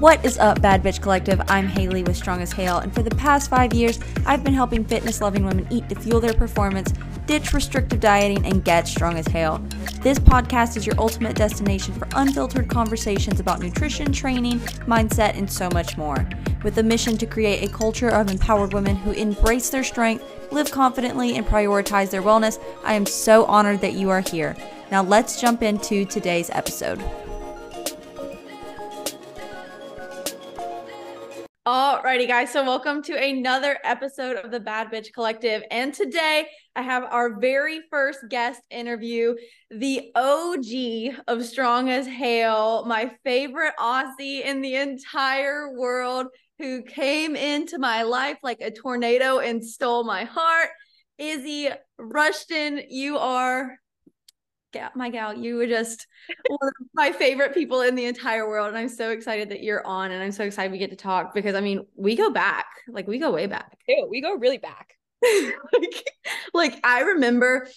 What is up, Bad Bitch Collective? I'm Haley with Strong as Hale, and for the past five years, I've been helping fitness loving women eat to fuel their performance, ditch restrictive dieting, and get strong as Hale. This podcast is your ultimate destination for unfiltered conversations about nutrition, training, mindset, and so much more. With a mission to create a culture of empowered women who embrace their strength, live confidently, and prioritize their wellness, I am so honored that you are here. Now, let's jump into today's episode. Alrighty, guys. So, welcome to another episode of the Bad Bitch Collective. And today I have our very first guest interview, the OG of Strong as Hale, my favorite Aussie in the entire world, who came into my life like a tornado and stole my heart. Issy Rushton, you are my gal, you were just one of my favorite people in the entire world. And I'm so excited that you're on and I'm so excited we get to talk because I mean, we go back, like we go way back. Ew, we go really back. like, like I remember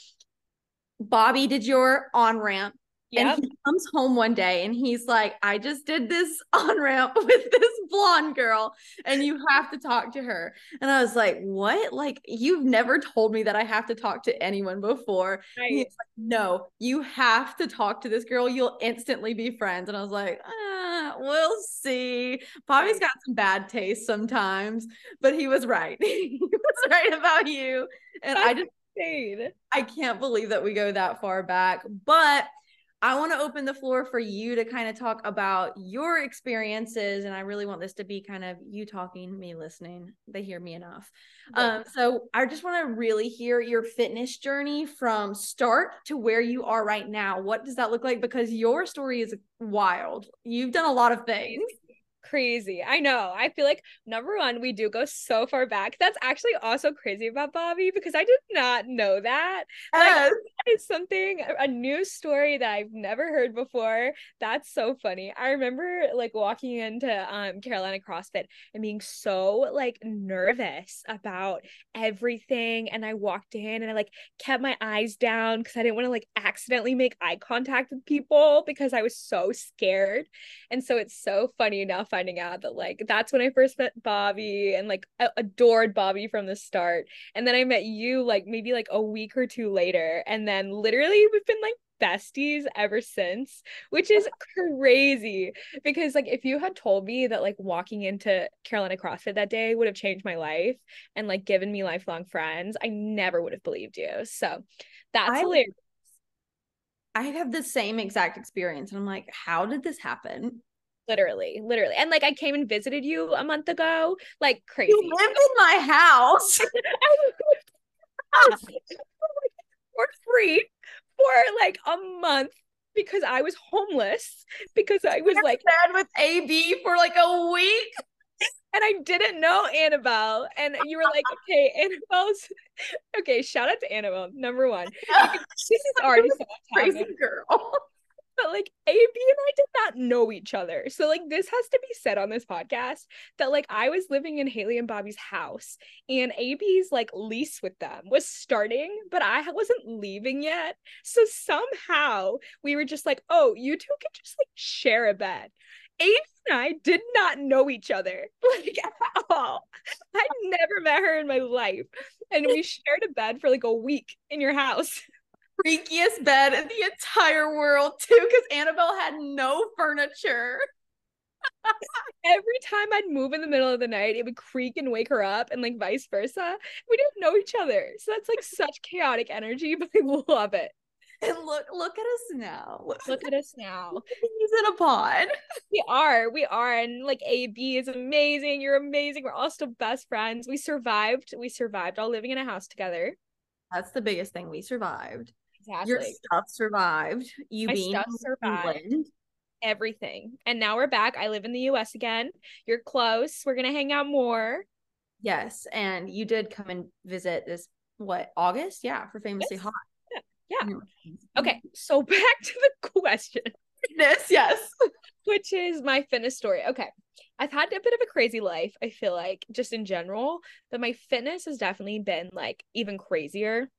Bobby did your on ramp Yep. And he comes home one day and he's like, I just did this on ramp with this blonde girl and you have to talk to her. And I was like, What? Like, you've never told me that I have to talk to anyone before. Right. He's like, No, you have to talk to this girl. You'll instantly be friends. And I was like, ah, We'll see. Bobby's got some bad taste sometimes, but he was right. he was right about you. And That's I just, insane. I can't believe that we go that far back. But I want to open the floor for you to kind of talk about your experiences. And I really want this to be kind of you talking, me listening. They hear me enough. Yeah. Um, so I just want to really hear your fitness journey from start to where you are right now. What does that look like? Because your story is wild. You've done a lot of things crazy. I know. I feel like number one, we do go so far back. That's actually also crazy about Bobby because I did not know that. Like, that is something, a new story that I've never heard before. That's so funny. I remember like walking into um Carolina CrossFit and being so like nervous about everything. And I walked in and I like kept my eyes down because I didn't want to like accidentally make eye contact with people because I was so scared. And so it's so funny enough. I finding out that like that's when I first met Bobby and like adored Bobby from the start. And then I met you like maybe like a week or two later. And then literally we've been like besties ever since, which is crazy because like if you had told me that like walking into Carolina CrossFit that day would have changed my life and like given me lifelong friends, I never would have believed you. So that's I, hilarious. I have the same exact experience and I'm like, how did this happen? Literally literally and like i came and visited you a month ago like crazy you lived in my house ah, for free for like a month because i was homeless because i was like bed with ab for like a week and I didn't know Annabelle. And you were like, okay, Annabelle's okay. Shout out to Annabelle, number one. She's already so crazy girl but like AB and I did not know each other. So like this has to be said on this podcast that like I was living in Haley and Bobby's house and AB's like lease with them was starting, but I wasn't leaving yet. So somehow we were just like, "Oh, you two can just like share a bed." AB and I did not know each other like at all. I never met her in my life. And we shared a bed for like a week in your house freakiest bed in the entire world too because annabelle had no furniture. Every time i'd move in the middle of the night it would creak and wake her up and like vice versa. We didn't know each other. So that's like such chaotic energy but i love it. And look look at us now. Look at us now. He's in a pod. We are we are and like ab is amazing you're amazing we're all still best friends. We survived we survived all living in a house together. That's the biggest thing we survived Exactly. Your stuff survived. You My being stuff survived. England. Everything. And now we're back. I live in the US again. You're close. We're gonna hang out more. Yes. And you did come and visit this what August? Yeah, for famously yes. hot. Yeah. yeah. Okay. So back to the question. Fitness, yes. Which is my fitness story. Okay. I've had a bit of a crazy life, I feel like, just in general, but my fitness has definitely been like even crazier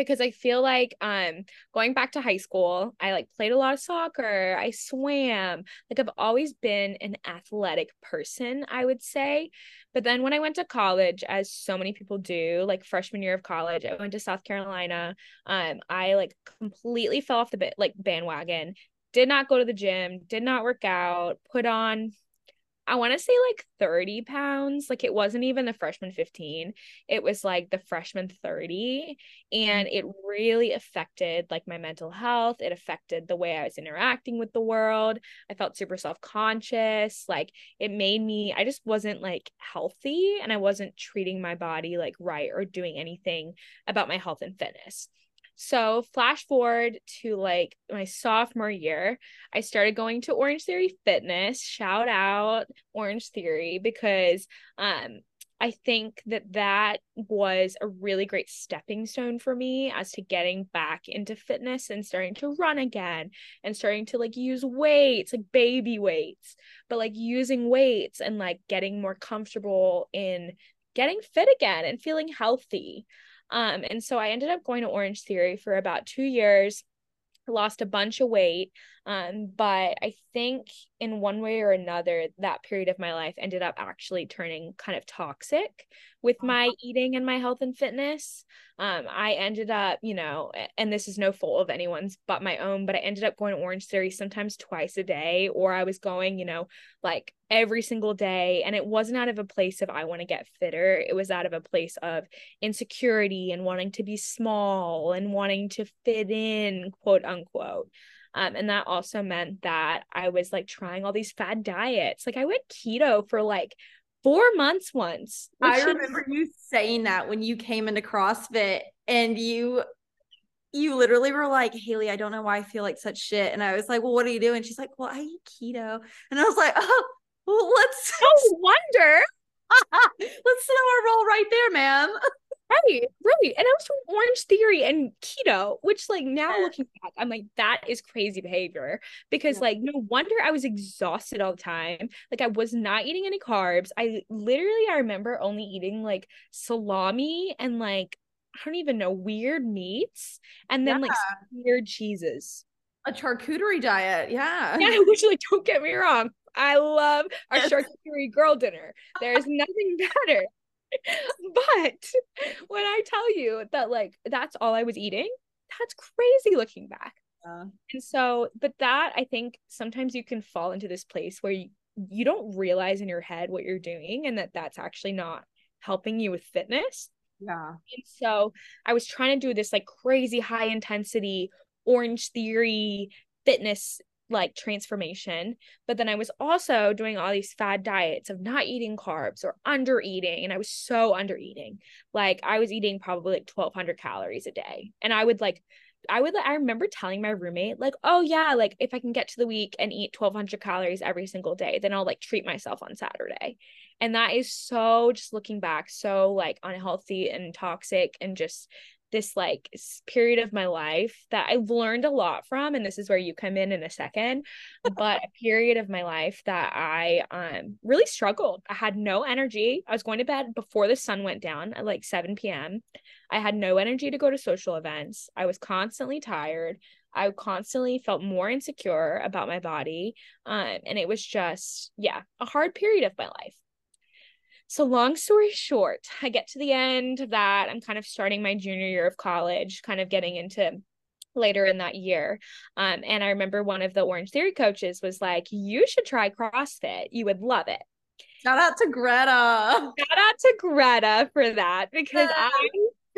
because I feel like um going back to high school, I like played a lot of soccer, I swam. Like I've always been an athletic person, I would say. But then when I went to college, as so many people do, like freshman year of college, I went to South Carolina. Um, I like completely fell off the bit like bandwagon, did not go to the gym, did not work out, put on I want to say like 30 pounds. Like it wasn't even the freshman 15. It was like the freshman 30. And mm-hmm. it really affected like my mental health. It affected the way I was interacting with the world. I felt super self-conscious. Like it made me, I just wasn't like healthy and I wasn't treating my body like right or doing anything about my health and fitness. So, flash forward to like my sophomore year, I started going to Orange Theory Fitness. Shout out Orange Theory because um I think that that was a really great stepping stone for me as to getting back into fitness and starting to run again and starting to like use weights, like baby weights, but like using weights and like getting more comfortable in getting fit again and feeling healthy. Um, and so I ended up going to Orange Theory for about two years, lost a bunch of weight. Um, but I think in one way or another, that period of my life ended up actually turning kind of toxic with my eating and my health and fitness. Um, I ended up, you know, and this is no fault of anyone's but my own, but I ended up going to Orange Theory sometimes twice a day, or I was going, you know, like every single day. And it wasn't out of a place of I want to get fitter. It was out of a place of insecurity and wanting to be small and wanting to fit in, quote unquote. Um, and that also meant that I was like trying all these fad diets. Like I went keto for like four months once. I remember is- you saying that when you came into CrossFit and you you literally were like, Haley, I don't know why I feel like such shit. And I was like, Well, what are you doing? She's like, Well, I eat keto. And I was like, Oh, well, let's no wonder. let's know our role right there, ma'am. Right, right. And I was doing Orange Theory and keto, which like now looking back, I'm like, that is crazy behavior because yeah. like no wonder I was exhausted all the time. Like I was not eating any carbs. I literally I remember only eating like salami and like I don't even know weird meats and then yeah. like weird cheeses. A charcuterie diet, yeah. Yeah, which like don't get me wrong. I love our yes. charcuterie girl dinner. There's nothing better but when I tell you that like that's all I was eating, that's crazy looking back. Yeah. And so, but that I think sometimes you can fall into this place where you, you don't realize in your head what you're doing and that that's actually not helping you with fitness. Yeah. And so I was trying to do this like crazy high intensity orange theory fitness like transformation. But then I was also doing all these fad diets of not eating carbs or under eating. And I was so under eating. Like I was eating probably like 1200 calories a day. And I would like, I would, I remember telling my roommate, like, oh yeah, like if I can get to the week and eat 1200 calories every single day, then I'll like treat myself on Saturday. And that is so, just looking back, so like unhealthy and toxic and just this like period of my life that I've learned a lot from and this is where you come in in a second but a period of my life that I um really struggled. I had no energy. I was going to bed before the sun went down at like 7 p.m. I had no energy to go to social events. I was constantly tired. I constantly felt more insecure about my body um and it was just yeah a hard period of my life so, long story short, I get to the end of that. I'm kind of starting my junior year of college, kind of getting into later in that year. Um, and I remember one of the Orange Theory coaches was like, You should try CrossFit. You would love it. Shout out to Greta. Shout out to Greta for that because yeah. I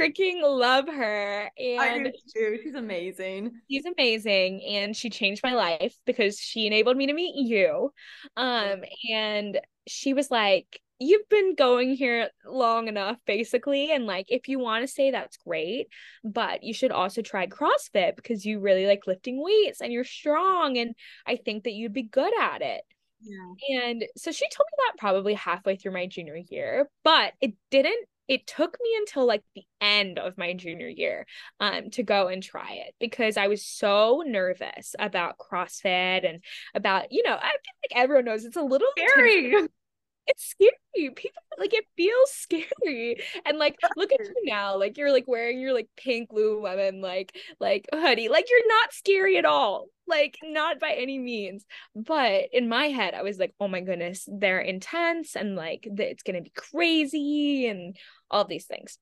freaking love her. And I do too. She's amazing. She's amazing. And she changed my life because she enabled me to meet you. Um, and she was like, you've been going here long enough basically and like if you want to say that's great but you should also try crossfit because you really like lifting weights and you're strong and i think that you'd be good at it. Yeah. and so she told me that probably halfway through my junior year but it didn't it took me until like the end of my junior year um to go and try it because I was so nervous about CrossFit and about you know I feel like everyone knows it's a little scary it's scary. People like it feels scary. And like look at you now. Like you're like wearing your like pink Lululemon like like hoodie. Like you're not scary at all. Like not by any means. But in my head, I was like, oh my goodness, they're intense and like it's gonna be crazy and all these things.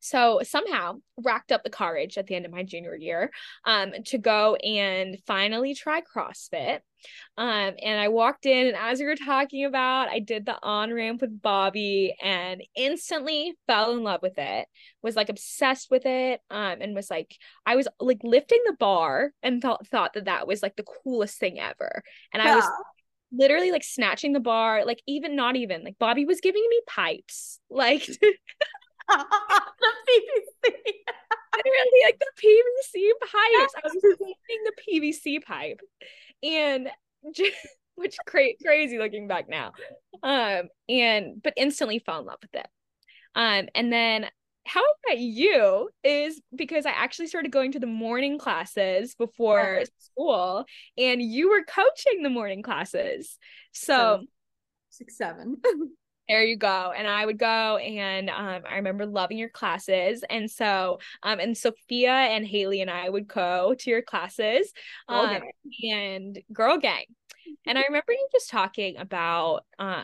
So somehow racked up the courage at the end of my junior year um, to go and finally try CrossFit. Um, and I walked in, and as we were talking about, I did the on ramp with Bobby and instantly fell in love with it. Was like obsessed with it, um, and was like, I was like lifting the bar and thought thought that that was like the coolest thing ever. And yeah. I was literally like snatching the bar, like even not even like Bobby was giving me pipes, like. the PVC. Literally, like the PVC pipes. I was using the PVC pipe, and just, which cra- crazy looking back now. Um, and but instantly fell in love with it. Um, and then how about you is because I actually started going to the morning classes before school, and you were coaching the morning classes. So six, seven. there you go and i would go and um, i remember loving your classes and so um, and sophia and haley and i would go to your classes um, and girl gang. And i remember you just talking about uh,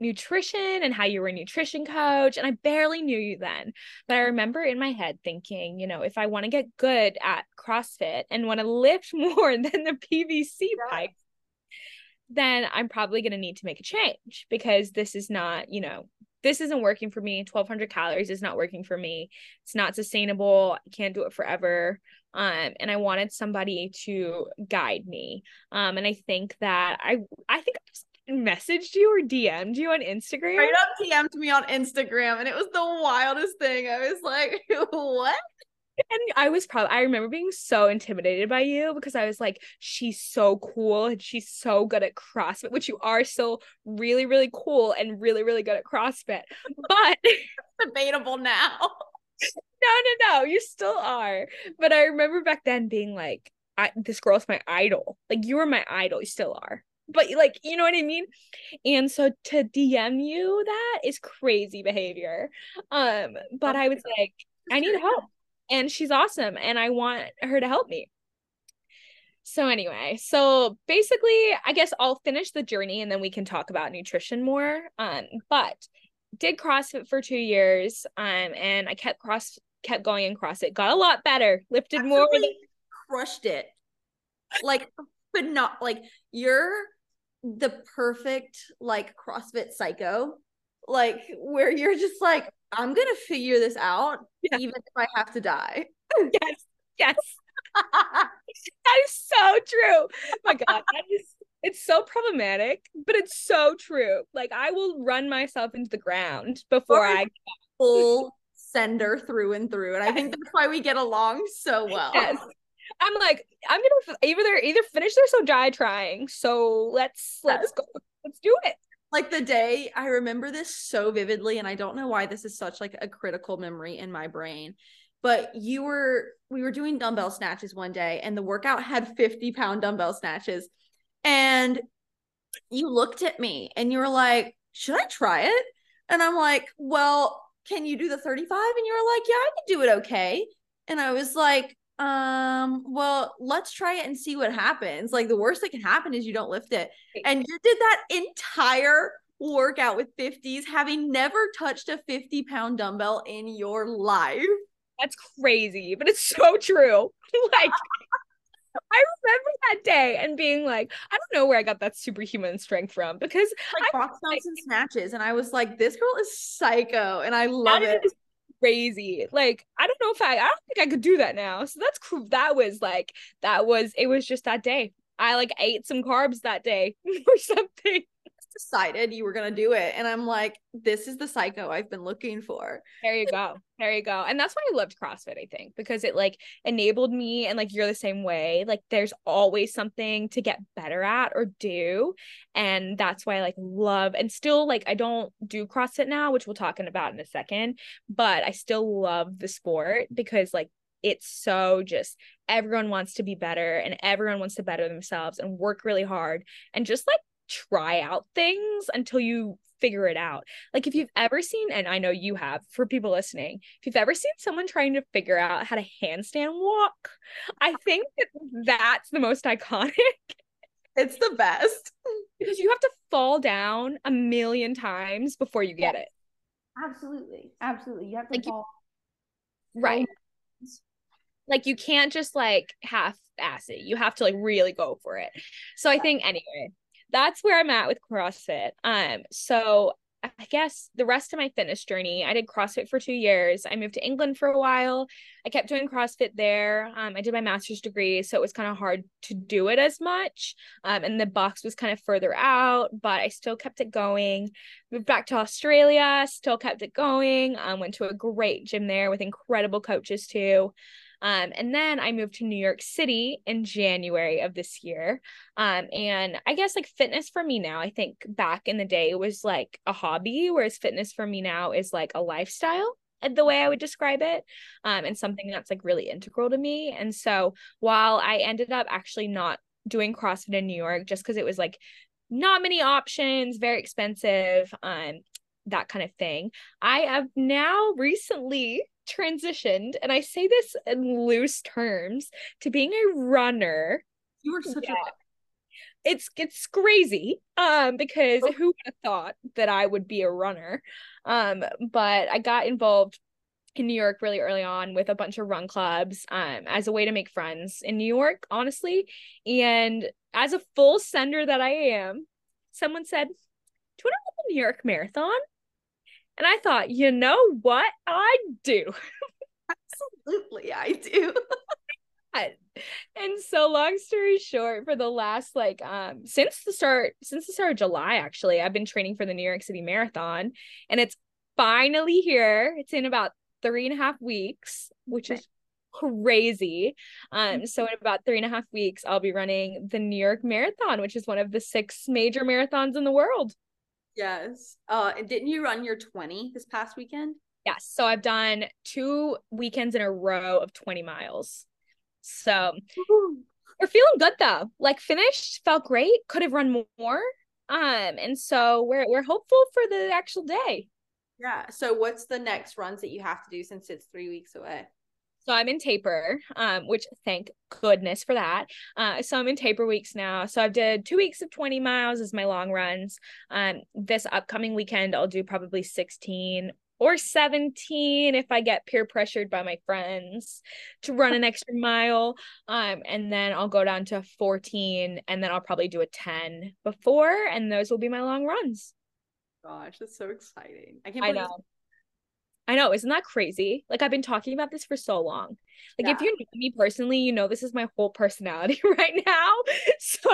nutrition and how you were a nutrition coach and i barely knew you then but i remember in my head thinking you know if i want to get good at crossfit and want to lift more than the pvc yeah. pipe then I'm probably going to need to make a change because this is not, you know, this isn't working for me. 1200 calories is not working for me. It's not sustainable. I can't do it forever. Um, and I wanted somebody to guide me. Um, and I think that I, I think I just messaged you or DM'd you on Instagram. Straight up DM'd me on Instagram, and it was the wildest thing. I was like, what? And I was probably I remember being so intimidated by you because I was like, she's so cool and she's so good at CrossFit, which you are still really, really cool and really, really good at CrossFit. But debatable now. no, no, no, you still are. But I remember back then being like, I, this girl's my idol. Like you were my idol, you still are. But like, you know what I mean? And so to DM you that is crazy behavior. Um, but I was like, I need help and she's awesome and I want her to help me. So anyway, so basically, I guess I'll finish the journey and then we can talk about nutrition more. Um, but did CrossFit for two years, um, and I kept cross kept going in CrossFit, got a lot better, lifted Absolutely more, than- crushed it. Like, but not like you're the perfect like CrossFit psycho, like where you're just like, I'm gonna figure this out, yeah. even if I have to die. yes, yes. that is so true. Oh my God, that is it's so problematic, but it's so true. Like I will run myself into the ground before I full sender through and through. And I think that's why we get along so well. Yes. I'm like, I'm gonna either either finish this or die trying. So let's let's go. Let's do it like the day I remember this so vividly and I don't know why this is such like a critical memory in my brain but you were we were doing dumbbell snatches one day and the workout had 50 pound dumbbell snatches and you looked at me and you were like should I try it? And I'm like well can you do the 35 and you were like yeah I can do it okay. And I was like um well let's try it and see what happens. Like the worst that can happen is you don't lift it. And you did that entire workout with 50s having never touched a 50 pound dumbbell in your life. That's crazy but it's so true. Like I remember that day and being like, I don't know where I got that superhuman strength from because like box jumps and snatches, and I was like, this girl is psycho, and I love it crazy. Like, I don't know if I, I don't think I could do that now. So that's cool. That was like, that was, it was just that day. I like ate some carbs that day or something decided you were going to do it. And I'm like, this is the psycho I've been looking for. There you go. There you go. And that's why I loved CrossFit, I think, because it like enabled me and like you're the same way. Like there's always something to get better at or do. And that's why I like love and still like I don't do CrossFit now, which we'll talk about in a second, but I still love the sport because like it's so just everyone wants to be better and everyone wants to better themselves and work really hard and just like try out things until you figure it out. Like if you've ever seen, and I know you have for people listening, if you've ever seen someone trying to figure out how to handstand walk, I think that that's the most iconic. It's the best. Because you have to fall down a million times before you get it. Absolutely. Absolutely. You have to like fall. You, right. Like you can't just like half ass it. You have to like really go for it. So I think anyway, that's where I'm at with CrossFit. Um, so I guess the rest of my fitness journey, I did CrossFit for two years. I moved to England for a while. I kept doing CrossFit there. Um, I did my master's degree, so it was kind of hard to do it as much. Um, and the box was kind of further out, but I still kept it going. Moved back to Australia, still kept it going. Um, went to a great gym there with incredible coaches too. Um, and then I moved to New York City in January of this year. Um, and I guess like fitness for me now, I think back in the day it was like a hobby, whereas fitness for me now is like a lifestyle uh, the way I would describe it, um, and something that's like really integral to me. And so while I ended up actually not doing CrossFit in New York just because it was like not many options, very expensive, um, that kind of thing, I have now recently transitioned, and I say this in loose terms, to being a runner. You are such yeah. a it's it's crazy um because oh. who would have thought that I would be a runner um but I got involved in New York really early on with a bunch of run clubs um as a way to make friends in New York honestly and as a full sender that I am someone said do you want to run the New York Marathon and I thought, you know what? I do. Absolutely, I do. and so long story short, for the last like um since the start since the start of July, actually, I've been training for the New York City Marathon and it's finally here. It's in about three and a half weeks, which is crazy. Um, so in about three and a half weeks, I'll be running the New York Marathon, which is one of the six major marathons in the world. Yes. Uh, and didn't you run your 20 this past weekend? Yes. So I've done two weekends in a row of 20 miles. So we're feeling good though. Like finished, felt great, could have run more. Um, and so we're we're hopeful for the actual day. Yeah. So what's the next runs that you have to do since it's three weeks away? So I'm in taper, um, which thank goodness for that. Uh, so I'm in taper weeks now. So I've did two weeks of 20 miles as my long runs. Um, this upcoming weekend I'll do probably 16 or 17 if I get peer pressured by my friends to run an extra mile. Um, and then I'll go down to 14 and then I'll probably do a 10 before, and those will be my long runs. Gosh, that's so exciting. I can't I know. I know, isn't that crazy? Like I've been talking about this for so long. Like yeah. if you know me personally, you know this is my whole personality right now. So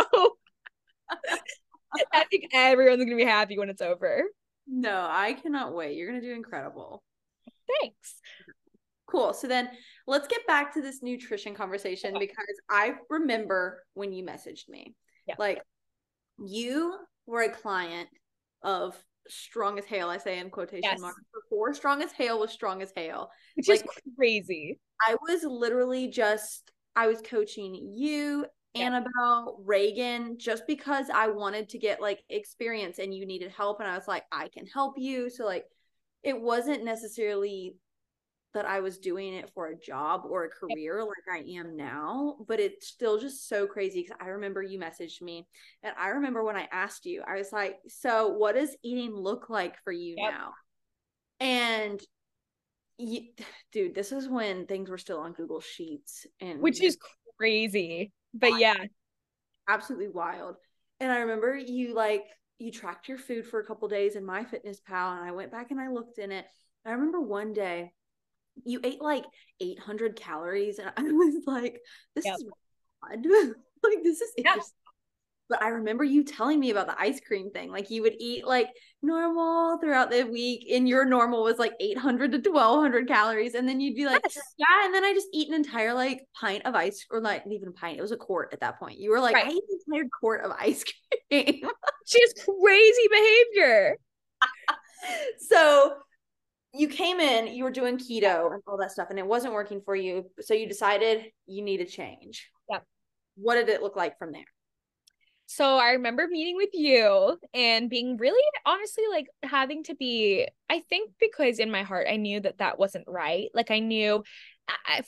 I think everyone's gonna be happy when it's over. No, I cannot wait. You're gonna do incredible. Thanks. Cool. So then let's get back to this nutrition conversation okay. because I remember when you messaged me. Yeah. Like you were a client of Strong as Hale. I say in quotation yes. marks. Before Strong as Hale was Strong as Hale, which like, is crazy. I was literally just I was coaching you, Annabelle, Reagan, just because I wanted to get like experience and you needed help, and I was like, I can help you. So like, it wasn't necessarily that I was doing it for a job or a career like I am now, but it's still just so crazy because I remember you messaged me and I remember when I asked you, I was like, So, what does eating look like for you yep. now? And you, dude, this is when things were still on Google Sheets and which is crazy, but wild. yeah, absolutely wild. And I remember you like you tracked your food for a couple days in MyFitnessPal, and I went back and I looked in it. I remember one day you ate like 800 calories and i was like this yep. is odd like this is interesting but i remember you telling me about the ice cream thing like you would eat like normal throughout the week and your normal was like 800 to 1200 calories and then you'd be like yes. yeah and then i just eat an entire like pint of ice or like even a pint it was a quart at that point you were like right. i ate an entire quart of ice cream she has crazy behavior so you came in, you were doing keto and all that stuff, and it wasn't working for you. So you decided you need a change. Yep. What did it look like from there? So I remember meeting with you and being really honestly like having to be I think because in my heart I knew that that wasn't right. Like I knew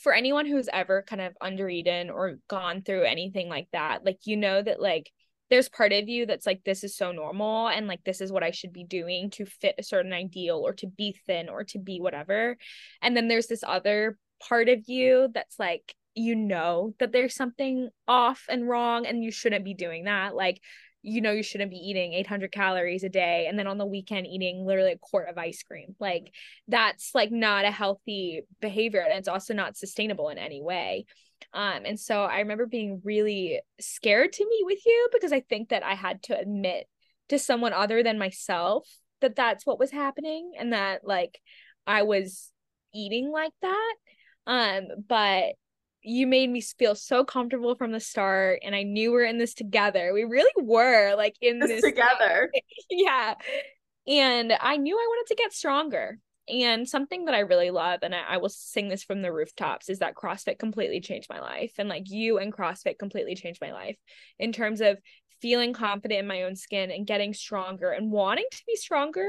for anyone who's ever kind of undereaten or gone through anything like that, like you know that like there's part of you that's like this is so normal and like this is what I should be doing to fit a certain ideal or to be thin or to be whatever. And then there's this other part of you that's like you know that there's something off and wrong and you shouldn't be doing that. Like you know you shouldn't be eating 800 calories a day and then on the weekend eating literally a quart of ice cream. Like that's like not a healthy behavior and it's also not sustainable in any way. Um and so i remember being really scared to meet with you because i think that i had to admit to someone other than myself that that's what was happening and that like i was eating like that. Um but you made me feel so comfortable from the start and I knew we are in this together. We really were like in this, this together. yeah. And I knew I wanted to get stronger. And something that I really love, and I, I, will sing this from the rooftops, is that CrossFit completely changed my life. And like you and CrossFit completely changed my life in terms of feeling confident in my own skin and getting stronger and wanting to be stronger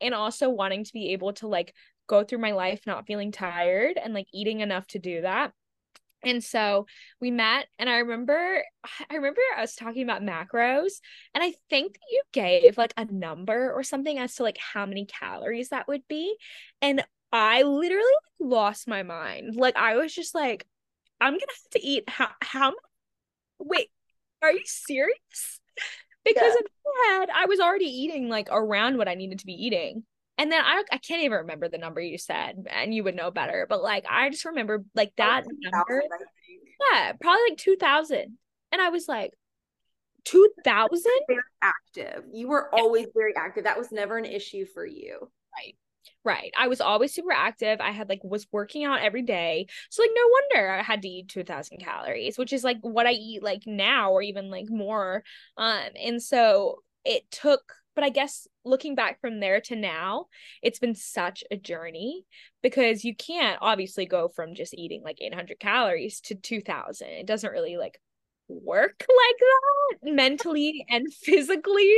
and also wanting to be able to like go through my life not feeling tired and like eating enough to do that and so we met and I remember I remember us talking about macros and I think you gave like a number or something as to like how many calories that would be and I literally lost my mind. Like I was just like I'm going to have to eat how how Wait, are you serious? Because yeah. in my head I was already eating like around what I needed to be eating. And then I I can't even remember the number you said, and you would know better. But like I just remember like that number. Yeah, probably like two thousand. And I was like, two thousand? Active. You were yeah. always very active. That was never an issue for you. Right. Right. I was always super active. I had like was working out every day. So like no wonder I had to eat 2000 calories, which is like what I eat like now or even like more. Um and so it took but I guess looking back from there to now, it's been such a journey because you can't obviously go from just eating like 800 calories to 2000. It doesn't really like work like that mentally and physically.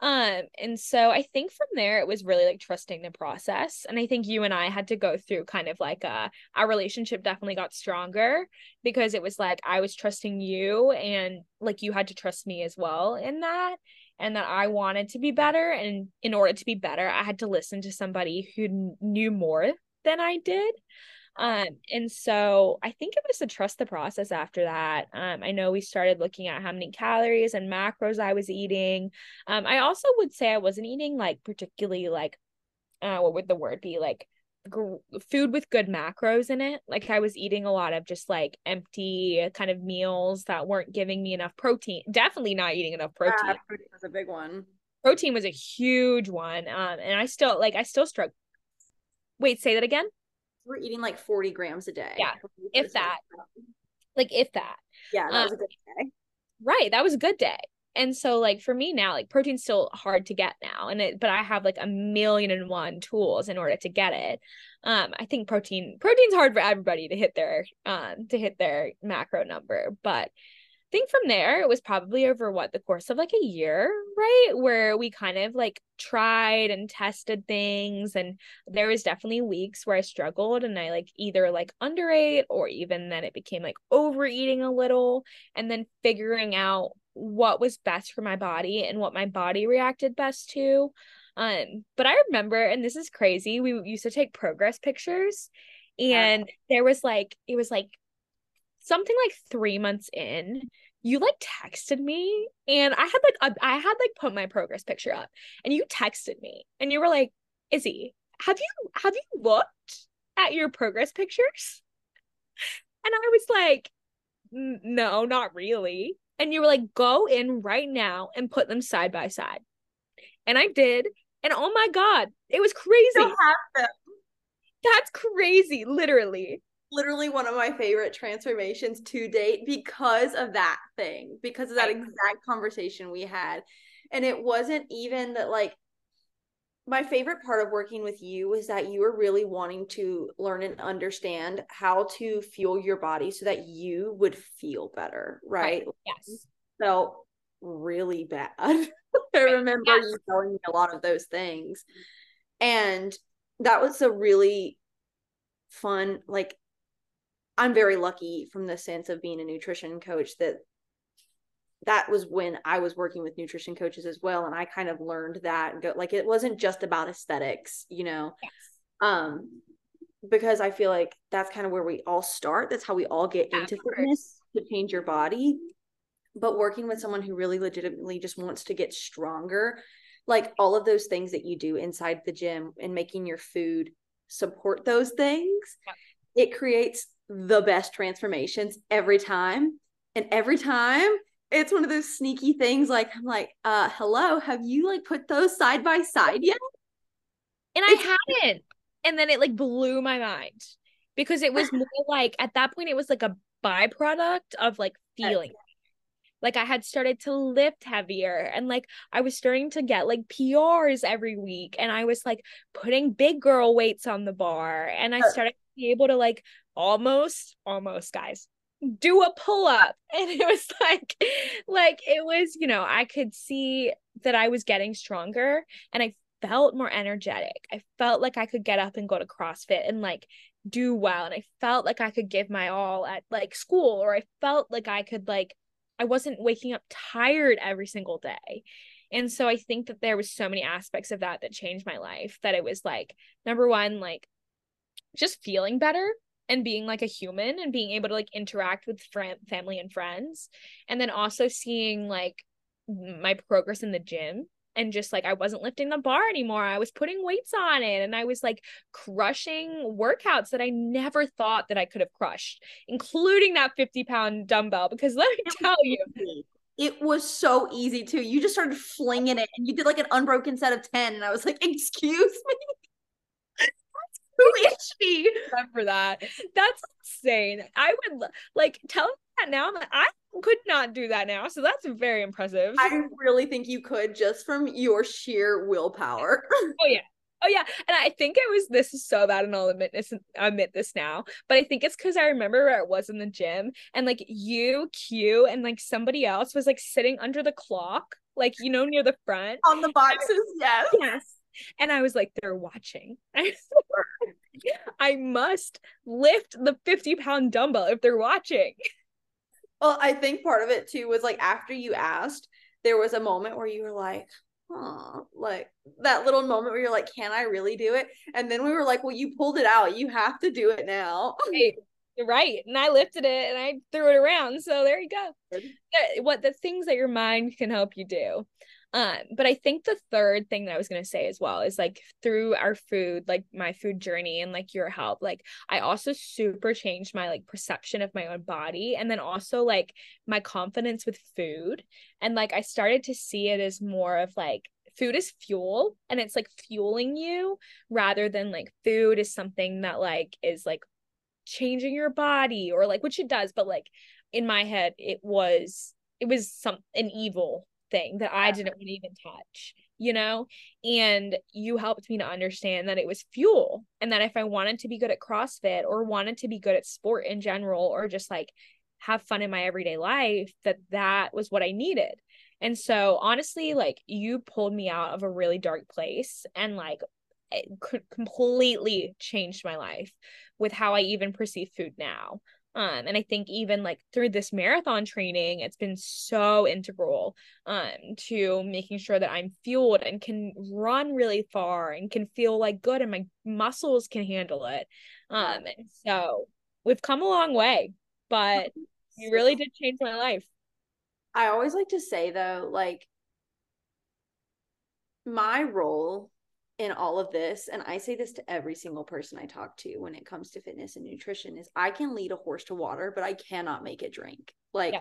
Um, and so I think from there it was really like trusting the process. And I think you and I had to go through kind of like a uh, our relationship definitely got stronger because it was like I was trusting you and like you had to trust me as well in that and that I wanted to be better. And in order to be better, I had to listen to somebody who knew more than I did. Um, and so I think it was to trust the process after that. Um, I know we started looking at how many calories and macros I was eating. Um, I also would say I wasn't eating like particularly like uh, what would the word be like food with good macros in it. Like I was eating a lot of just like empty kind of meals that weren't giving me enough protein. Definitely not eating enough protein. Yeah, protein was a big one. Protein was a huge one. Um, and I still like I still struggle. Wait, say that again. We're eating like 40 grams a day. Yeah, if that. Like if that. Yeah, that um, was a good day. Right, that was a good day and so like for me now like protein's still hard to get now and it but i have like a million and one tools in order to get it. Um i think protein protein's hard for everybody to hit their um to hit their macro number but I think from there it was probably over what the course of like a year right where we kind of like tried and tested things and there was definitely weeks where i struggled and i like either like underate or even then it became like overeating a little and then figuring out what was best for my body and what my body reacted best to. Um, but I remember, and this is crazy, we used to take progress pictures, and there was like, it was like something like three months in, you like texted me, and I had like, a, I had like put my progress picture up, and you texted me, and you were like, Issy, have you have you looked at your progress pictures? And I was like, no, not really and you were like, go in right now and put them side by side. And I did. And oh my God, it was crazy. That's crazy, literally. Literally one of my favorite transformations to date because of that thing, because of that exact conversation we had. And it wasn't even that, like, my favorite part of working with you was that you were really wanting to learn and understand how to fuel your body so that you would feel better, right? Yes. So really bad. I remember yeah. you telling me a lot of those things. And that was a really fun, like, I'm very lucky from the sense of being a nutrition coach that that was when I was working with nutrition coaches as well. And I kind of learned that go, like it wasn't just about aesthetics, you know. Yes. Um, because I feel like that's kind of where we all start. That's how we all get yeah, into fitness to change your body. But working with someone who really legitimately just wants to get stronger, like all of those things that you do inside the gym and making your food support those things, yeah. it creates the best transformations every time. And every time it's one of those sneaky things like I'm like, uh, hello, have you like put those side by side yet? And I hadn't. And then it like blew my mind because it was more like at that point it was like a byproduct of like feeling. Like I had started to lift heavier and like I was starting to get like PRs every week and I was like putting big girl weights on the bar and I started to be able to like almost almost guys do a pull up and it was like like it was you know i could see that i was getting stronger and i felt more energetic. I felt like i could get up and go to crossfit and like do well. And i felt like i could give my all at like school or i felt like i could like i wasn't waking up tired every single day. And so i think that there was so many aspects of that that changed my life that it was like number one like just feeling better and being like a human and being able to like interact with friend family and friends and then also seeing like my progress in the gym and just like I wasn't lifting the bar anymore. I was putting weights on it and I was like crushing workouts that I never thought that I could have crushed, including that 50 pound dumbbell. Because let me tell you, it was so easy too. You just started flinging it and you did like an unbroken set of 10. And I was like, excuse me. Who is she? Remember that. That's insane. I would like tell that now. I could not do that now. So that's very impressive. I really think you could just from your sheer willpower. oh yeah. Oh yeah, and I think it was this is so bad, and I'll admit this. Admit this now, but I think it's because I remember where it was in the gym, and like you, Q, and like somebody else was like sitting under the clock, like you know near the front on the boxes. Yes, yes, and I was like, they're watching. I must lift the 50 pound dumbbell if they're watching. Well, I think part of it too was like after you asked, there was a moment where you were like, oh, like that little moment where you're like, can I really do it? And then we were like, well, you pulled it out. You have to do it now. Hey, right. And I lifted it and I threw it around. So there you go. What the things that your mind can help you do. Um, but I think the third thing that I was gonna say as well is like through our food, like my food journey and like your help, like I also super changed my like perception of my own body and then also like my confidence with food. And like I started to see it as more of like food is fuel and it's like fueling you rather than like food is something that like is like changing your body or like which it does, but like in my head it was it was some an evil thing that I didn't want to even touch, you know? And you helped me to understand that it was fuel and that if I wanted to be good at CrossFit or wanted to be good at sport in general or just like have fun in my everyday life, that that was what I needed. And so honestly, like you pulled me out of a really dark place and like it completely changed my life with how I even perceive food now. Um, and I think even like through this marathon training, it's been so integral um to making sure that I'm fueled and can run really far and can feel like good and my muscles can handle it. Um, and so we've come a long way, but you really did change my life. I always like to say though, like my role in all of this and i say this to every single person i talk to when it comes to fitness and nutrition is i can lead a horse to water but i cannot make it drink like yeah.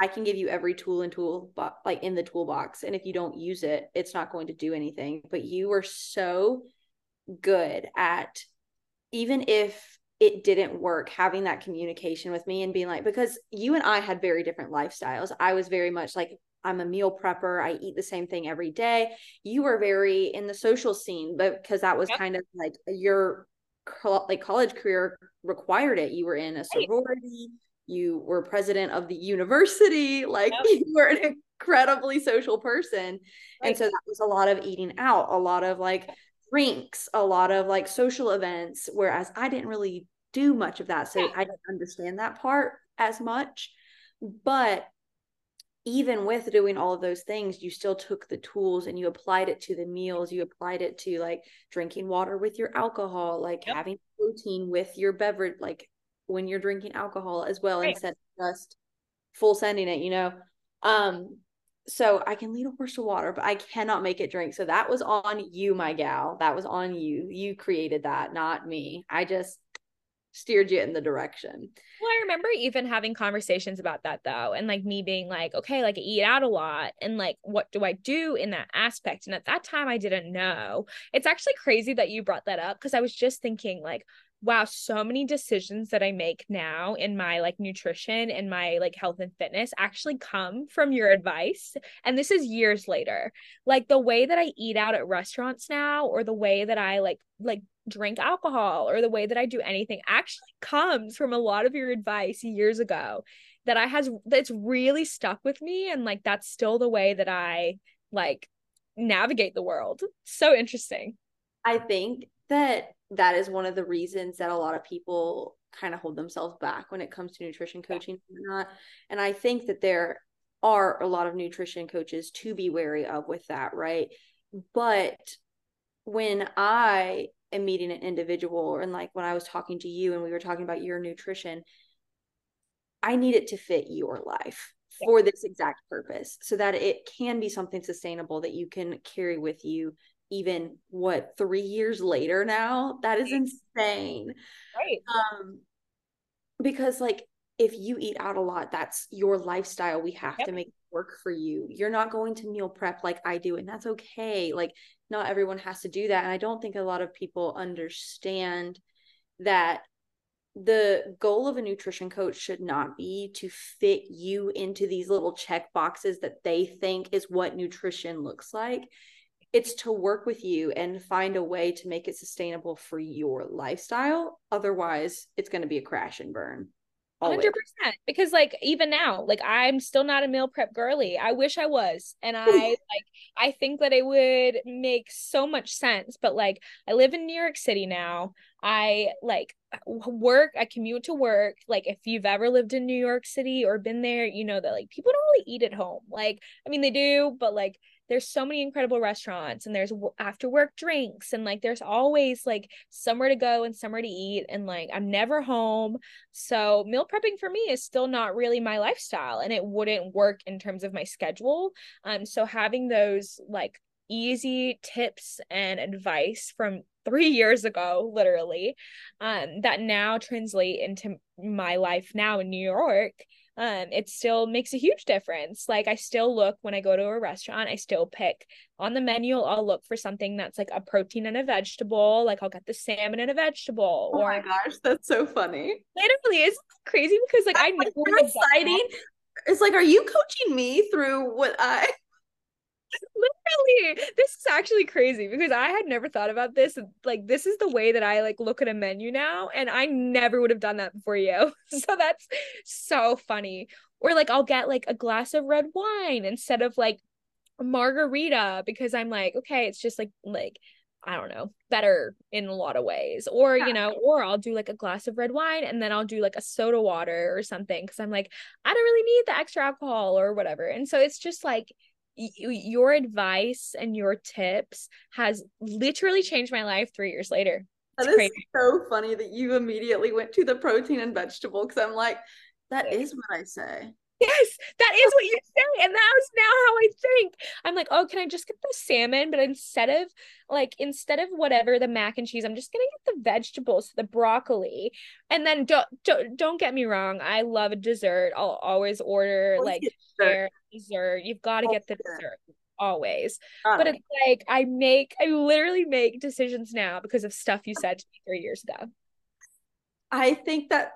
i can give you every tool and tool like in the toolbox and if you don't use it it's not going to do anything but you are so good at even if it didn't work having that communication with me and being like because you and I had very different lifestyles. I was very much like I'm a meal prepper. I eat the same thing every day. You were very in the social scene, but because that was yep. kind of like your like college career required it. You were in a sorority. You were president of the university. Like yep. you were an incredibly social person. Right. And so that was a lot of eating out, a lot of like drinks, a lot of like social events, whereas I didn't really do much of that. So yeah. I didn't understand that part as much. But even with doing all of those things, you still took the tools and you applied it to the meals. You applied it to like drinking water with your alcohol, like yep. having protein with your beverage, like when you're drinking alcohol as well, right. instead of just full sending it, you know. Um, so I can lead a horse to water, but I cannot make it drink. So that was on you, my gal. That was on you. You created that, not me. I just steered you in the direction. Well, I remember even having conversations about that though, and like me being like, okay, like I eat out a lot, and like, what do I do in that aspect? And at that time, I didn't know. It's actually crazy that you brought that up because I was just thinking, like, wow, so many decisions that I make now in my like nutrition and my like health and fitness actually come from your advice. And this is years later. Like the way that I eat out at restaurants now, or the way that I like, like, drink alcohol or the way that I do anything actually comes from a lot of your advice years ago that I has that's really stuck with me and like that's still the way that I like navigate the world. So interesting. I think that that is one of the reasons that a lot of people kind of hold themselves back when it comes to nutrition coaching yeah. or not. And I think that there are a lot of nutrition coaches to be wary of with that, right? But when I am meeting an individual and like when I was talking to you and we were talking about your nutrition, I need it to fit your life yeah. for this exact purpose so that it can be something sustainable that you can carry with you even what three years later now? That is insane. Right. Um because like if you eat out a lot that's your lifestyle. We have yep. to make work for you. You're not going to meal prep like i do and that's okay. Like not everyone has to do that and i don't think a lot of people understand that the goal of a nutrition coach should not be to fit you into these little check boxes that they think is what nutrition looks like it's to work with you and find a way to make it sustainable for your lifestyle. Otherwise, it's going to be a crash and burn. Always. 100% because like even now like i'm still not a meal prep girly. I wish i was and i like i think that it would make so much sense but like i live in new york city now. I like work i commute to work. Like if you've ever lived in new york city or been there you know that like people don't really eat at home. Like i mean they do but like there's so many incredible restaurants and there's after work drinks and like there's always like somewhere to go and somewhere to eat and like I'm never home. So meal prepping for me is still not really my lifestyle and it wouldn't work in terms of my schedule. Um so having those like easy tips and advice from three years ago literally um that now translate into my life now in new york um it still makes a huge difference. Like i still look when i go to a restaurant i still pick on the menu i'll look for something that's like a protein and a vegetable like i'll get the salmon and a vegetable oh or, my gosh that's so funny. Literally it's crazy? Because like that's i know exciting it's like are you coaching me through what i literally this is actually crazy because i had never thought about this like this is the way that i like look at a menu now and i never would have done that before you so that's so funny or like i'll get like a glass of red wine instead of like margarita because i'm like okay it's just like like I don't know, better in a lot of ways. Or, yeah. you know, or I'll do like a glass of red wine and then I'll do like a soda water or something because I'm like, I don't really need the extra alcohol or whatever. And so it's just like your advice and your tips has literally changed my life three years later. It's that crazy. so funny that you immediately went to the protein and vegetable because I'm like, that is what I say. Yes, that is what you say. And that is now how I think. I'm like, oh, can I just get the salmon? But instead of like, instead of whatever the mac and cheese, I'm just gonna get the vegetables, the broccoli. And then don't don't, don't get me wrong, I love a dessert. I'll always order like dessert. dessert. You've got to get the dessert always. but it's like I make I literally make decisions now because of stuff you said to me three years ago. I think that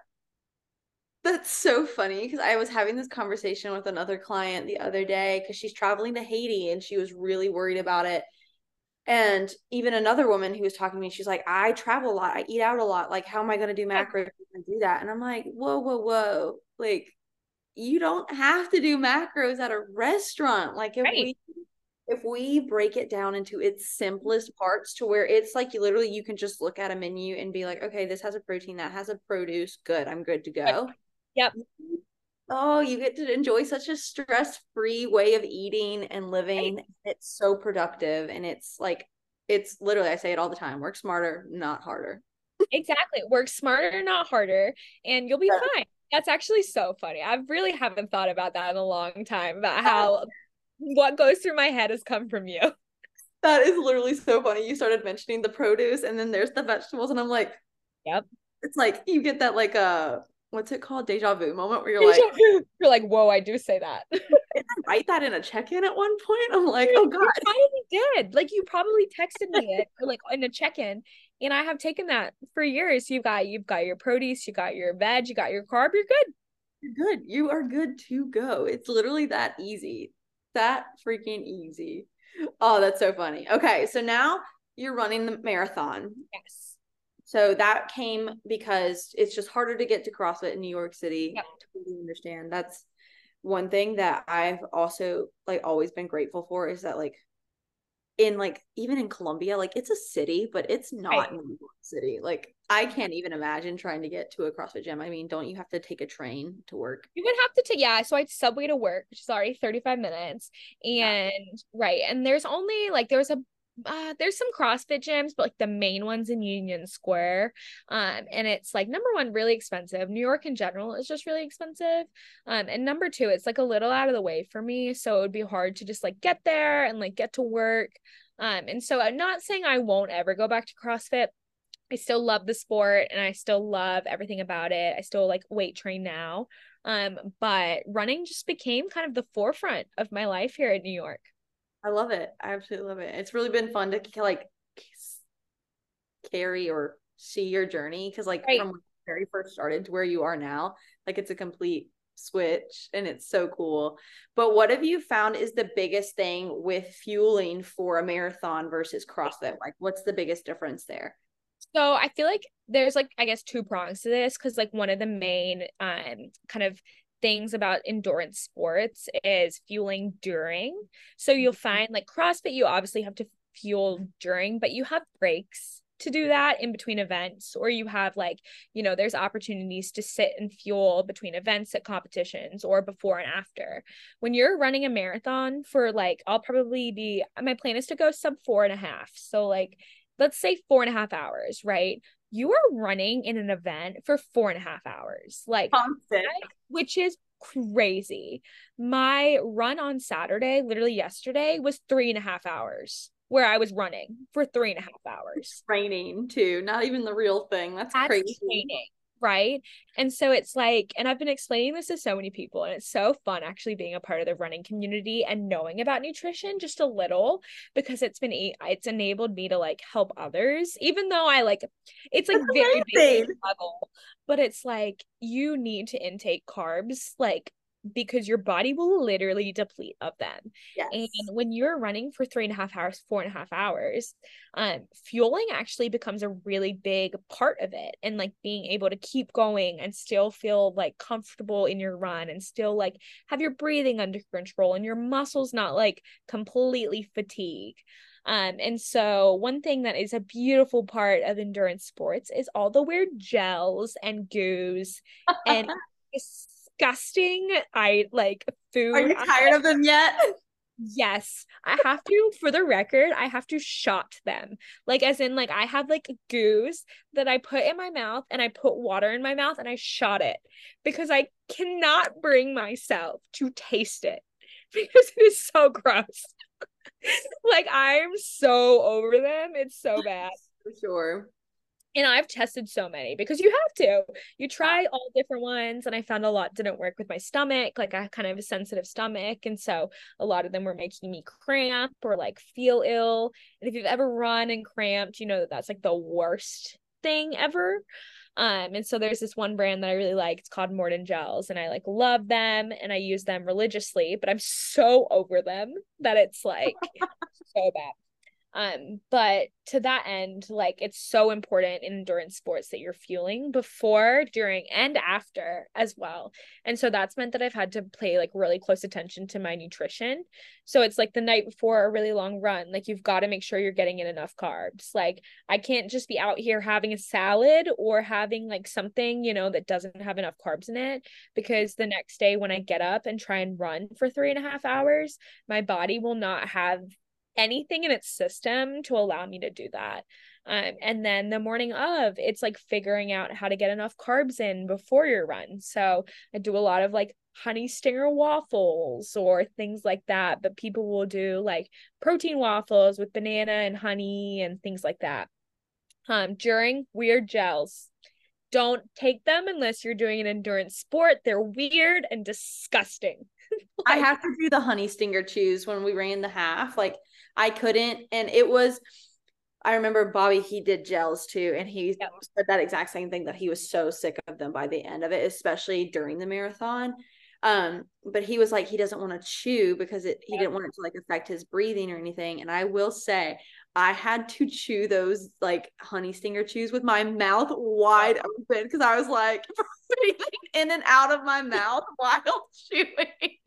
that's so funny because I was having this conversation with another client the other day because she's traveling to Haiti and she was really worried about it. And even another woman who was talking to me, she's like, I travel a lot, I eat out a lot. Like, how am I going to do macros and do that? And I'm like, whoa, whoa, whoa. Like, you don't have to do macros at a restaurant. Like if right. we if we break it down into its simplest parts to where it's like you literally you can just look at a menu and be like, okay, this has a protein, that has a produce, good, I'm good to go. Yep. Oh, you get to enjoy such a stress-free way of eating and living. Right. It's so productive and it's like it's literally I say it all the time, work smarter, not harder. exactly. Work smarter, not harder, and you'll be yeah. fine. That's actually so funny. I really haven't thought about that in a long time about how what goes through my head has come from you. That is literally so funny. You started mentioning the produce and then there's the vegetables, and I'm like, Yep. It's like you get that like uh what's it called? Deja vu moment where you're Deja like vu. you're like, whoa, I do say that. Did I write that in a check-in at one point? I'm like, oh god. You probably did. Like you probably texted me it like in a check-in. And I have taken that for years. You've got you've got your produce, you got your veg, you got your carb, you're good. You're good. You are good to go. It's literally that easy that freaking easy. Oh, that's so funny. Okay, so now you're running the marathon. Yes. So that came because it's just harder to get to CrossFit in New York City. Yep. Totally understand. That's one thing that I've also like always been grateful for is that like in like even in Columbia, like it's a city, but it's not right. New York City. Like I can't even imagine trying to get to a CrossFit gym. I mean, don't you have to take a train to work? You would have to take yeah. So I'd subway to work, which is already thirty five minutes, and yeah. right, and there's only like there's a uh, there's some CrossFit gyms, but like the main ones in Union Square. Um, and it's like number one, really expensive. New York in general is just really expensive. Um, and number two, it's like a little out of the way for me. So it would be hard to just like get there and like get to work. Um, and so I'm not saying I won't ever go back to CrossFit. I still love the sport and I still love everything about it. I still like weight train now. Um, but running just became kind of the forefront of my life here in New York. I love it. I absolutely love it. It's really been fun to like carry or see your journey because like right. from when you very first started to where you are now, like it's a complete switch and it's so cool. But what have you found is the biggest thing with fueling for a marathon versus CrossFit? Like what's the biggest difference there? So I feel like there's like I guess two prongs to this because like one of the main um kind of things about endurance sports is fueling during. So you'll mm-hmm. find like CrossFit, you obviously have to fuel during, but you have breaks to do that in between events or you have like you know there's opportunities to sit and fuel between events at competitions or before and after when you're running a marathon for like i'll probably be my plan is to go sub four and a half so like let's say four and a half hours right you are running in an event for four and a half hours, like, which is crazy. My run on Saturday, literally yesterday, was three and a half hours where I was running for three and a half hours. Training too, not even the real thing. That's, That's crazy. Training right? And so it's like, and I've been explaining this to so many people, and it's so fun actually being a part of the running community and knowing about nutrition just a little because it's been it's enabled me to like help others, even though I like it's like That's very basic level, but it's like you need to intake carbs like because your body will literally deplete of them. Yes. And when you're running for three and a half hours, four and a half hours, um, fueling actually becomes a really big part of it. And like being able to keep going and still feel like comfortable in your run and still like have your breathing under control and your muscles not like completely fatigue. Um, and so one thing that is a beautiful part of endurance sports is all the weird gels and goos and disgusting. I like food. Are you tired of them yet? Yes, I have to, for the record, I have to shot them. Like, as in, like, I have like goose that I put in my mouth and I put water in my mouth and I shot it because I cannot bring myself to taste it because it is so gross. like, I'm so over them. It's so bad. For sure and I've tested so many because you have to. You try all different ones, and I found a lot didn't work with my stomach. Like I kind of a sensitive stomach, and so a lot of them were making me cramp or like feel ill. And if you've ever run and cramped, you know that that's like the worst thing ever. Um, and so there's this one brand that I really like. It's called Maurten Gels, and I like love them and I use them religiously, but I'm so over them that it's like so bad. Um, but to that end, like it's so important in endurance sports that you're fueling before, during, and after as well. And so that's meant that I've had to pay like really close attention to my nutrition. So it's like the night before a really long run, like you've got to make sure you're getting in enough carbs. Like I can't just be out here having a salad or having like something, you know, that doesn't have enough carbs in it. Because the next day when I get up and try and run for three and a half hours, my body will not have anything in its system to allow me to do that. Um, and then the morning of, it's like figuring out how to get enough carbs in before your run. So I do a lot of like honey stinger waffles or things like that. But people will do like protein waffles with banana and honey and things like that. Um, during weird gels, don't take them unless you're doing an endurance sport. They're weird and disgusting. like, I have to do the honey stinger chews when we ran the half. Like I couldn't. And it was, I remember Bobby, he did gels too. And he said that exact same thing that he was so sick of them by the end of it, especially during the marathon. Um, but he was like, he doesn't want to chew because it, he didn't want it to like affect his breathing or anything. And I will say, I had to chew those like honey stinger chews with my mouth wide open because I was like breathing in and out of my mouth while chewing.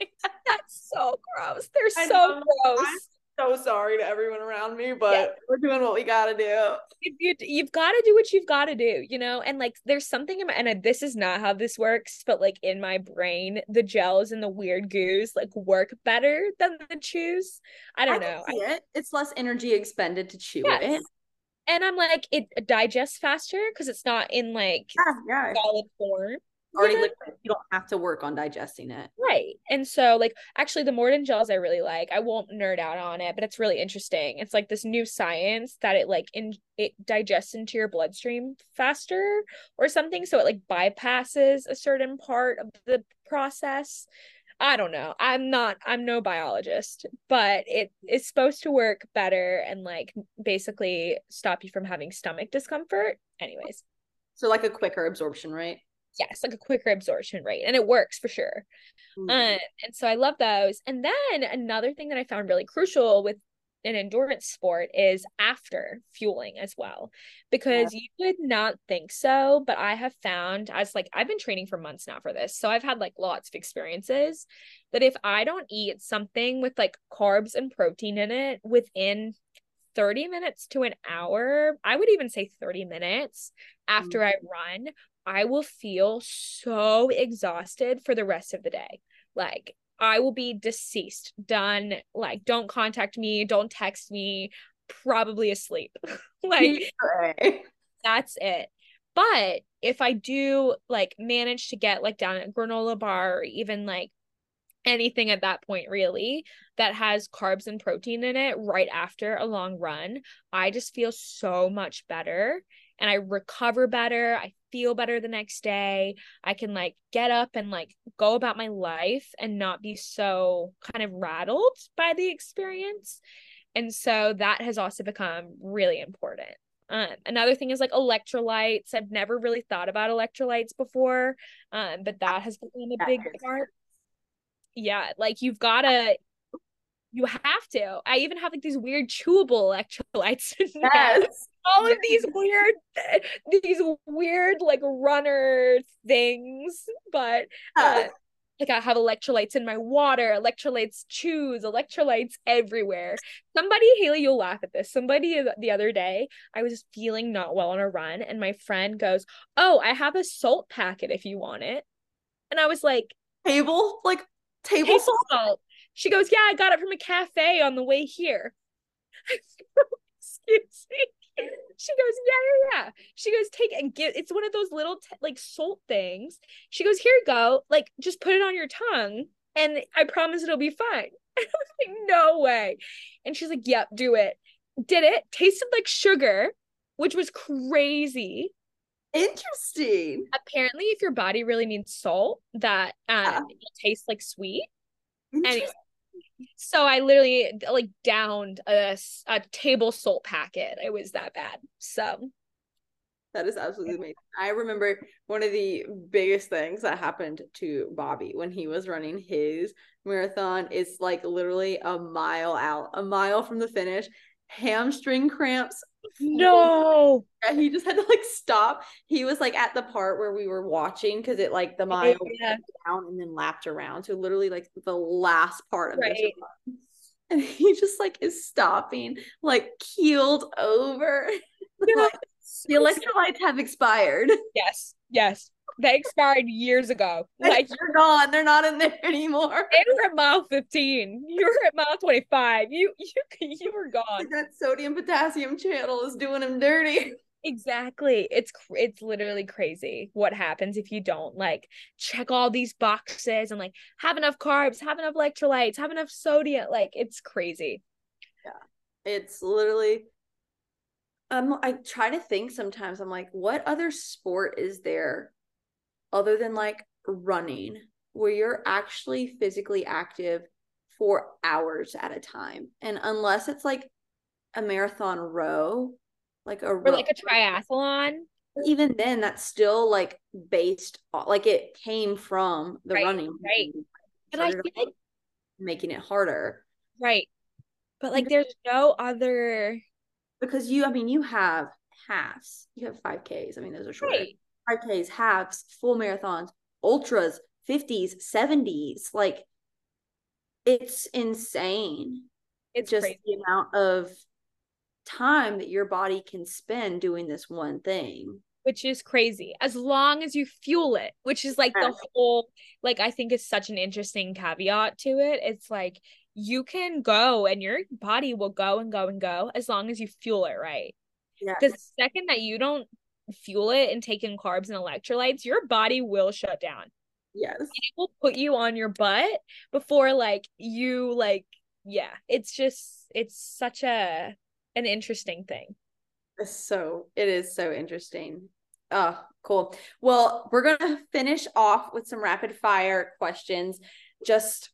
That's so gross. They're so gross so sorry to everyone around me, but yeah. we're doing what we gotta do. You, you've got to do what you've got to do, you know. And like, there's something in my and uh, this is not how this works, but like in my brain, the gels and the weird goos like work better than the chews. I don't I know. I, it. It's less energy expended to chew yes. it. And I'm like, it digests faster because it's not in like yeah, yeah. solid form already liquid. You don't have to work on digesting it. Right. And so like actually the Maurten gels I really like. I won't nerd out on it, but it's really interesting. It's like this new science that it like in it digests into your bloodstream faster or something. So it like bypasses a certain part of the process. I don't know. I'm not I'm no biologist, but it is supposed to work better and like basically stop you from having stomach discomfort. Anyways. So like a quicker absorption, right? Yes like a quicker absorption rate and it works for sure mm-hmm. um, and so i love those and then another thing that i found really crucial with an endurance sport is after fueling as well because yeah. you would not think so but i have found as like i've been training for months now for this so i've had like lots of experiences that if i don't eat something with like carbs and protein in it within 30 minutes to an hour i would even say 30 minutes after mm-hmm. i run I will feel so exhausted for the rest of the day. Like, I will be deceased, done. Like, don't contact me, don't text me, probably asleep. like, that's it. But if I do like manage to get like down a granola bar or even like anything at that point really that has carbs and protein in it right after a long run, I just feel so much better and I recover better. I feel better the next day. I can like get up and like go about my life and not be so kind of rattled by the experience. And so that has also become really important. Um, another thing is like electrolytes. I've never really thought about electrolytes before, um, but that has become a big part. Yeah, like you've got to you have to. I even have like these weird chewable electrolytes. Yes. All of these weird, these weird like runner things, but uh, like I have electrolytes in my water, electrolytes chews, electrolytes everywhere. Somebody, Haley, you'll laugh at this. Somebody the other day, I was feeling not well on a run, and my friend goes, "Oh, I have a salt packet if you want it," and I was like, "Table, like table, table salt? salt." She goes, Yeah, I got it from a cafe on the way here. Excuse me. She goes, Yeah, yeah, yeah. She goes, Take and give. it's one of those little t- like salt things. She goes, Here you go. Like, just put it on your tongue and I promise it'll be fine. And I was like, No way. And she's like, Yep, do it. Did it, tasted like sugar, which was crazy. Interesting. Apparently, if your body really needs salt, that um, yeah. it tastes like sweet. Anyway, so I literally like downed a, a table salt packet. It was that bad. So that is absolutely amazing. I remember one of the biggest things that happened to Bobby when he was running his marathon is like literally a mile out, a mile from the finish. Hamstring cramps. No. Yeah, he just had to like stop. He was like at the part where we were watching because it like the mile yeah. down and then lapped around. So literally like the last part of right. this run. And he just like is stopping, like keeled over. Like, the electrolytes have expired. Yes. Yes. They expired years ago. Like you're gone. They're not in there anymore. They were at mile 15. You were at mile 25. You you you were gone. That sodium potassium channel is doing him dirty. Exactly. It's it's literally crazy what happens if you don't like check all these boxes and like have enough carbs, have enough electrolytes, have enough sodium. Like it's crazy. Yeah. It's literally um I try to think sometimes I'm like what other sport is there other than like running where you're actually physically active for hours at a time. And unless it's like a marathon row, like a or like a triathlon, even then that's still like based on, like it came from the right, running. Right. And I feel like making it harder. Right. But like there's no other because you I mean you have halves. You have 5Ks. I mean those are short. Right. 5Ks, halves, full marathons, ultras, 50s, 70s. Like it's insane. It's just crazy. the amount of time that your body can spend doing this one thing. Which is crazy. As long as you fuel it, which is like the whole like I think is such an interesting caveat to it. It's like you can go and your body will go and go and go as long as you fuel it right. Yeah. Because the second that you don't fuel it and take in carbs and electrolytes, your body will shut down. Yes. And it will put you on your butt before like you like yeah, it's just it's such a an interesting thing. So it is so interesting. Oh, cool. Well, we're gonna finish off with some rapid fire questions. Just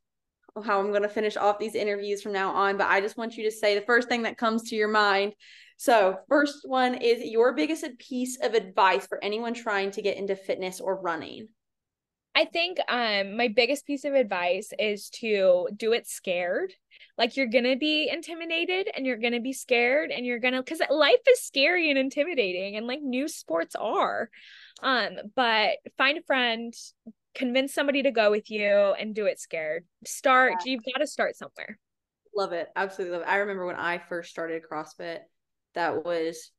how I'm gonna finish off these interviews from now on, but I just want you to say the first thing that comes to your mind so, first one is your biggest piece of advice for anyone trying to get into fitness or running. I think um my biggest piece of advice is to do it scared. Like you're going to be intimidated and you're going to be scared and you're going to cuz life is scary and intimidating and like new sports are. Um but find a friend, convince somebody to go with you and do it scared. Start yeah. you've got to start somewhere. Love it. Absolutely love it. I remember when I first started CrossFit, that was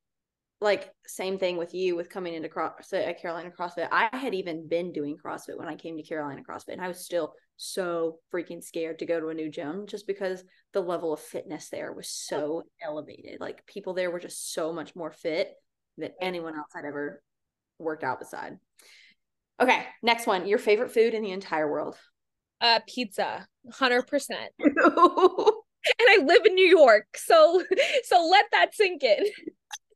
like same thing with you with coming into CrossFit at Carolina CrossFit. I had even been doing CrossFit when I came to Carolina CrossFit, and I was still so freaking scared to go to a new gym just because the level of fitness there was so elevated. Like people there were just so much more fit than anyone else I'd ever worked out beside. Okay, next one. Your favorite food in the entire world? Uh, pizza, hundred percent. and I live in New York. So so let that sink in.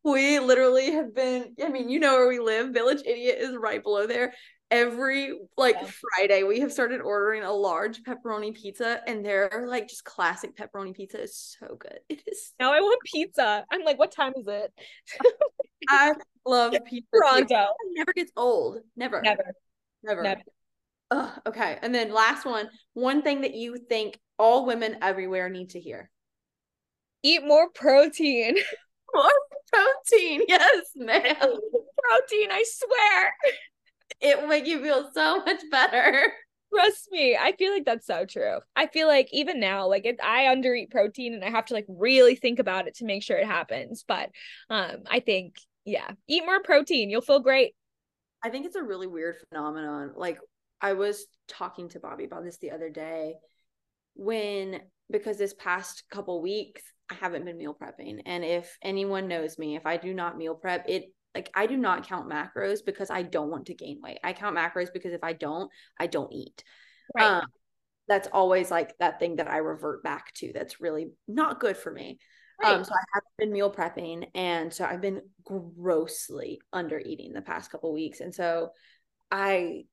We literally have been, I mean, you know where we live. Village Idiot is right below there. Every like yeah. Friday, we have started ordering a large pepperoni pizza, and they're like just classic pepperoni pizza is so good. It is. Now I want pizza. I'm like, what time is it? I love pizza. Pronto. It never gets old. Never. Never. Never. Never. Ugh, okay. And then last one, one thing that you think all women everywhere need to hear. Eat more protein. More protein. Yes, man. protein, I swear. It will make you feel so much better. Trust me, I feel like that's so true. I feel like even now, like it, I undereat protein and I have to like really think about it to make sure it happens. But um, I think yeah, eat more protein. You'll feel great. I think it's a really weird phenomenon. Like I was talking to Bobby about this the other day when because this past couple weeks I haven't been meal prepping and if anyone knows me if I do not meal prep it like I do not count macros because I don't want to gain weight. I count macros because if I don't, I don't eat. Right. Um, that's always like that thing that I revert back to that's really not good for me. Right. Um, so I have been meal prepping and so I've been grossly under eating the past couple weeks. And so I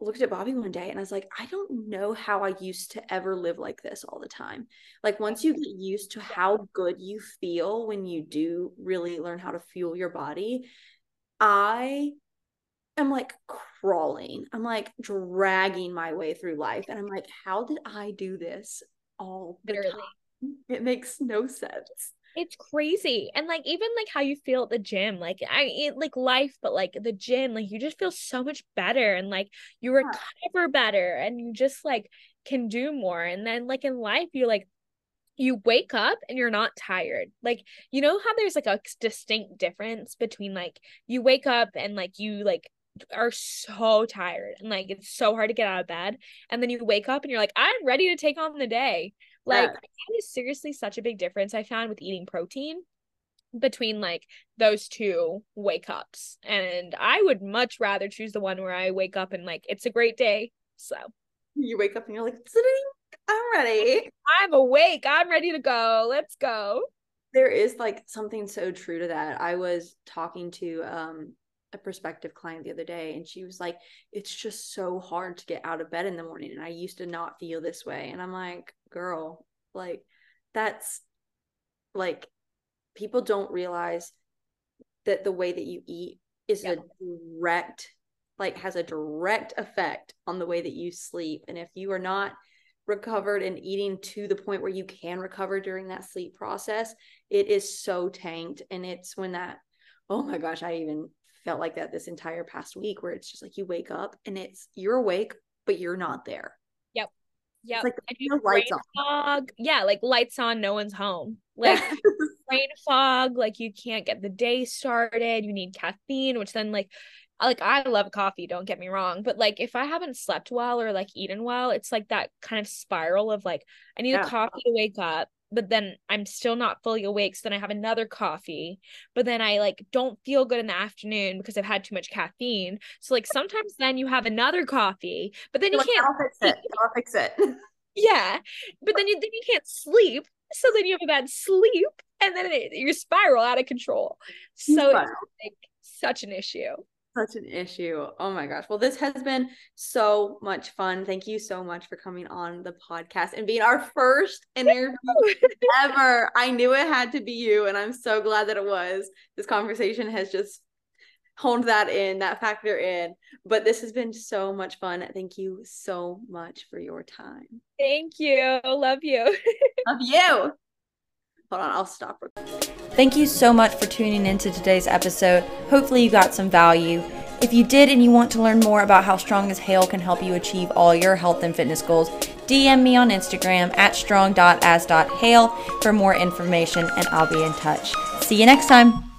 looked at Bobby one day and I was like, I don't know how I used to ever live like this all the time. Like once you get used to how good you feel when you do really learn how to fuel your body, I am like crawling. I'm like dragging my way through life and I'm like, how did I do this all the Literally. time? It makes no sense. It's crazy. And like even like how you feel at the gym, like I it, like life, but like the gym, like you just feel so much better and like you recover better and you just like can do more. And then like in life, you're like you wake up and you're not tired. Like, you know how there's like a distinct difference between like you wake up and like you like are so tired and like it's so hard to get out of bed and then you wake up and you're like I'm ready to take on the day. Like yeah. is seriously such a big difference I found with eating protein between like those two wake ups. And I would much rather choose the one where I wake up and like it's a great day. So you wake up and you're like, I'm ready. I'm awake. I'm ready to go. Let's go. There is like something so true to that. I was talking to um a prospective client the other day and she was like it's just so hard to get out of bed in the morning and I used to not feel this way and I'm like girl like that's like people don't realize that the way that you eat is yeah. a direct like has a direct effect on the way that you sleep and if you are not recovered and eating to the point where you can recover during that sleep process it is so tanked and it's when that oh my gosh i even felt like that this entire past week where it's just like you wake up and it's you're awake but you're not there. Yep. Yep. like lights on. fog. Yeah like lights on no one's home. Like brain fog like you can't get the day started. You need caffeine which then like like I love coffee, don't get me wrong, but like if I haven't slept well or like eaten well, it's like that kind of spiral of like I need yeah. a coffee to wake up, but then I'm still not fully awake, so then I have another coffee, but then I like don't feel good in the afternoon because I've had too much caffeine. So like sometimes then you have another coffee, but then you like, can't I'll fix it. I'll fix it. yeah. But then you then you can't sleep. So then you have a bad sleep and then it, you spiral out of control. So it's like such an issue such an issue. Oh my gosh. Well, this has been so much fun. Thank you so much for coming on the podcast and being our first interview ever. I knew it had to be you, and I'm so glad that it was. This conversation has just honed that in, that factor in. But this has been so much fun. Thank you so much for your time. Thank you. Love you. Love you. Hold on, I'll stop. Thank you so much for tuning into today's episode. Hopefully, you got some value. If you did and you want to learn more about how Strong as Hale can help you achieve all your health and fitness goals, DM me on Instagram at strong.as.hale for more information and I'll be in touch. See you next time.